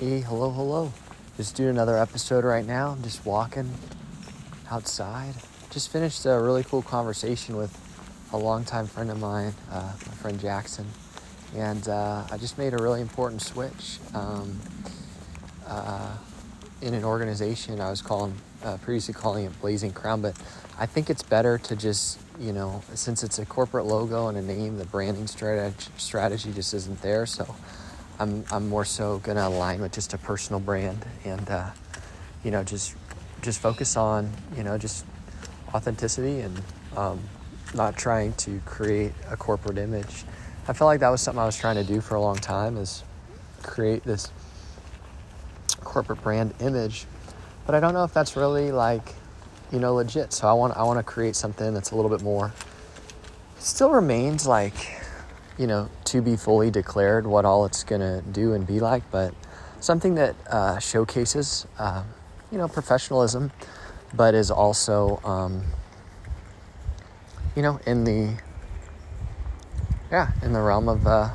Hey, hello, hello. Just doing another episode right now. I'm just walking outside. Just finished a really cool conversation with a longtime friend of mine, uh, my friend Jackson. And uh, I just made a really important switch. Um, uh, in an organization, I was calling, uh, previously calling it Blazing Crown, but I think it's better to just, you know, since it's a corporate logo and a name, the branding strategy, strategy just isn't there. So I'm, I'm more so going to align with just a personal brand and, uh, you know, just, just focus on, you know, just authenticity and um, not trying to create a corporate image. I felt like that was something I was trying to do for a long time is create this corporate brand image, but I don't know if that's really like, you know, legit. So I want, I want to create something that's a little bit more, still remains like, you know, to be fully declared what all it's going to do and be like, but something that uh, showcases, uh, you know, professionalism, but is also, um, you know, in the, yeah, in the realm of uh,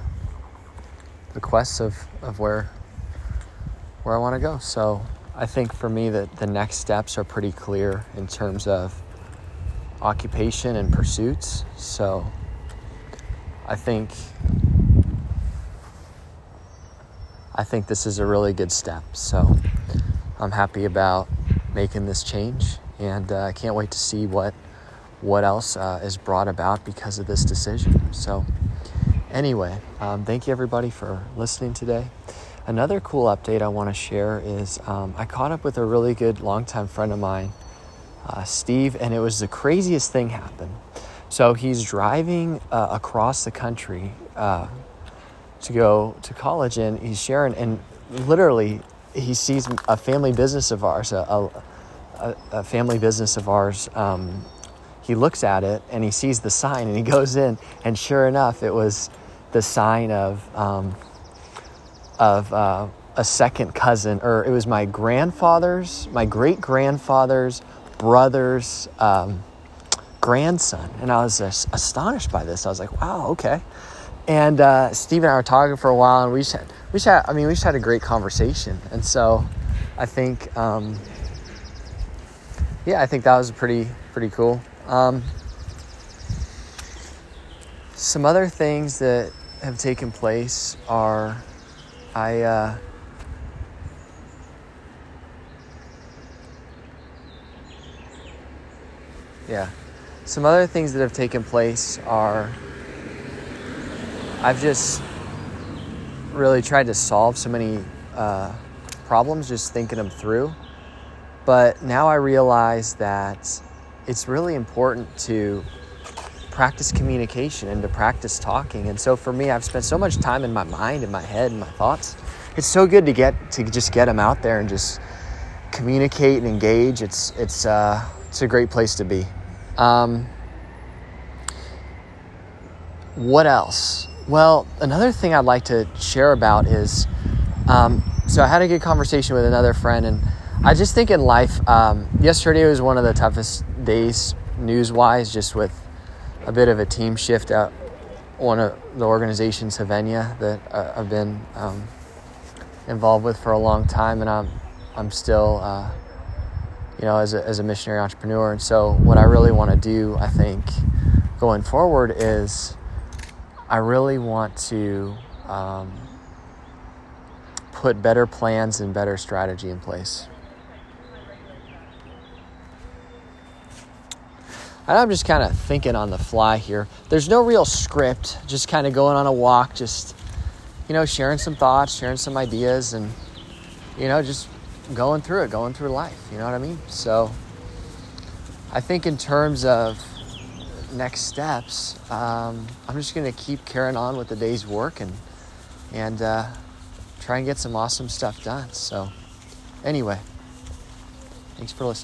the quests of, of where, where I want to go. So I think for me that the next steps are pretty clear in terms of occupation and pursuits. So I think I think this is a really good step. So I'm happy about making this change, and uh, I can't wait to see what what else uh, is brought about because of this decision. So anyway, um, thank you everybody for listening today. Another cool update I want to share is um, I caught up with a really good longtime friend of mine, uh, Steve, and it was the craziest thing happened. So he's driving uh, across the country uh, to go to college, and he's sharing, and literally, he sees a family business of ours, a, a, a family business of ours. Um, he looks at it and he sees the sign, and he goes in, and sure enough, it was the sign of um, of uh, a second cousin, or it was my grandfather's, my great grandfather's brother's. Um, grandson. And I was astonished by this. I was like, wow, okay. And uh, Steve and I were talking for a while, and we just had, we just had, I mean, we just had a great conversation. And so I think, um, yeah, I think that was pretty, pretty cool. Um, some other things that have taken place are I, uh, yeah. Some other things that have taken place are I've just really tried to solve so many uh, problems just thinking them through. But now I realize that it's really important to practice communication and to practice talking. And so for me, I've spent so much time in my mind, in my head, in my thoughts. It's so good to get to just get them out there and just communicate and engage. It's it's uh, it's a great place to be. Um, what else? Well, another thing I'd like to share about is um, so I had a good conversation with another friend, and I just think in life, um, yesterday was one of the toughest days news wise, just with a bit of a team shift at one of the organizations, Havenia, that uh, I've been um, involved with for a long time, and I'm I'm still. Uh, you know, as a, as a missionary entrepreneur. And so, what I really want to do, I think, going forward is I really want to um, put better plans and better strategy in place. And I'm just kind of thinking on the fly here. There's no real script, just kind of going on a walk, just, you know, sharing some thoughts, sharing some ideas, and, you know, just going through it, going through life. You know what I mean? So I think in terms of next steps, um, I'm just going to keep carrying on with the day's work and and uh, try and get some awesome stuff done. So anyway, thanks for listening.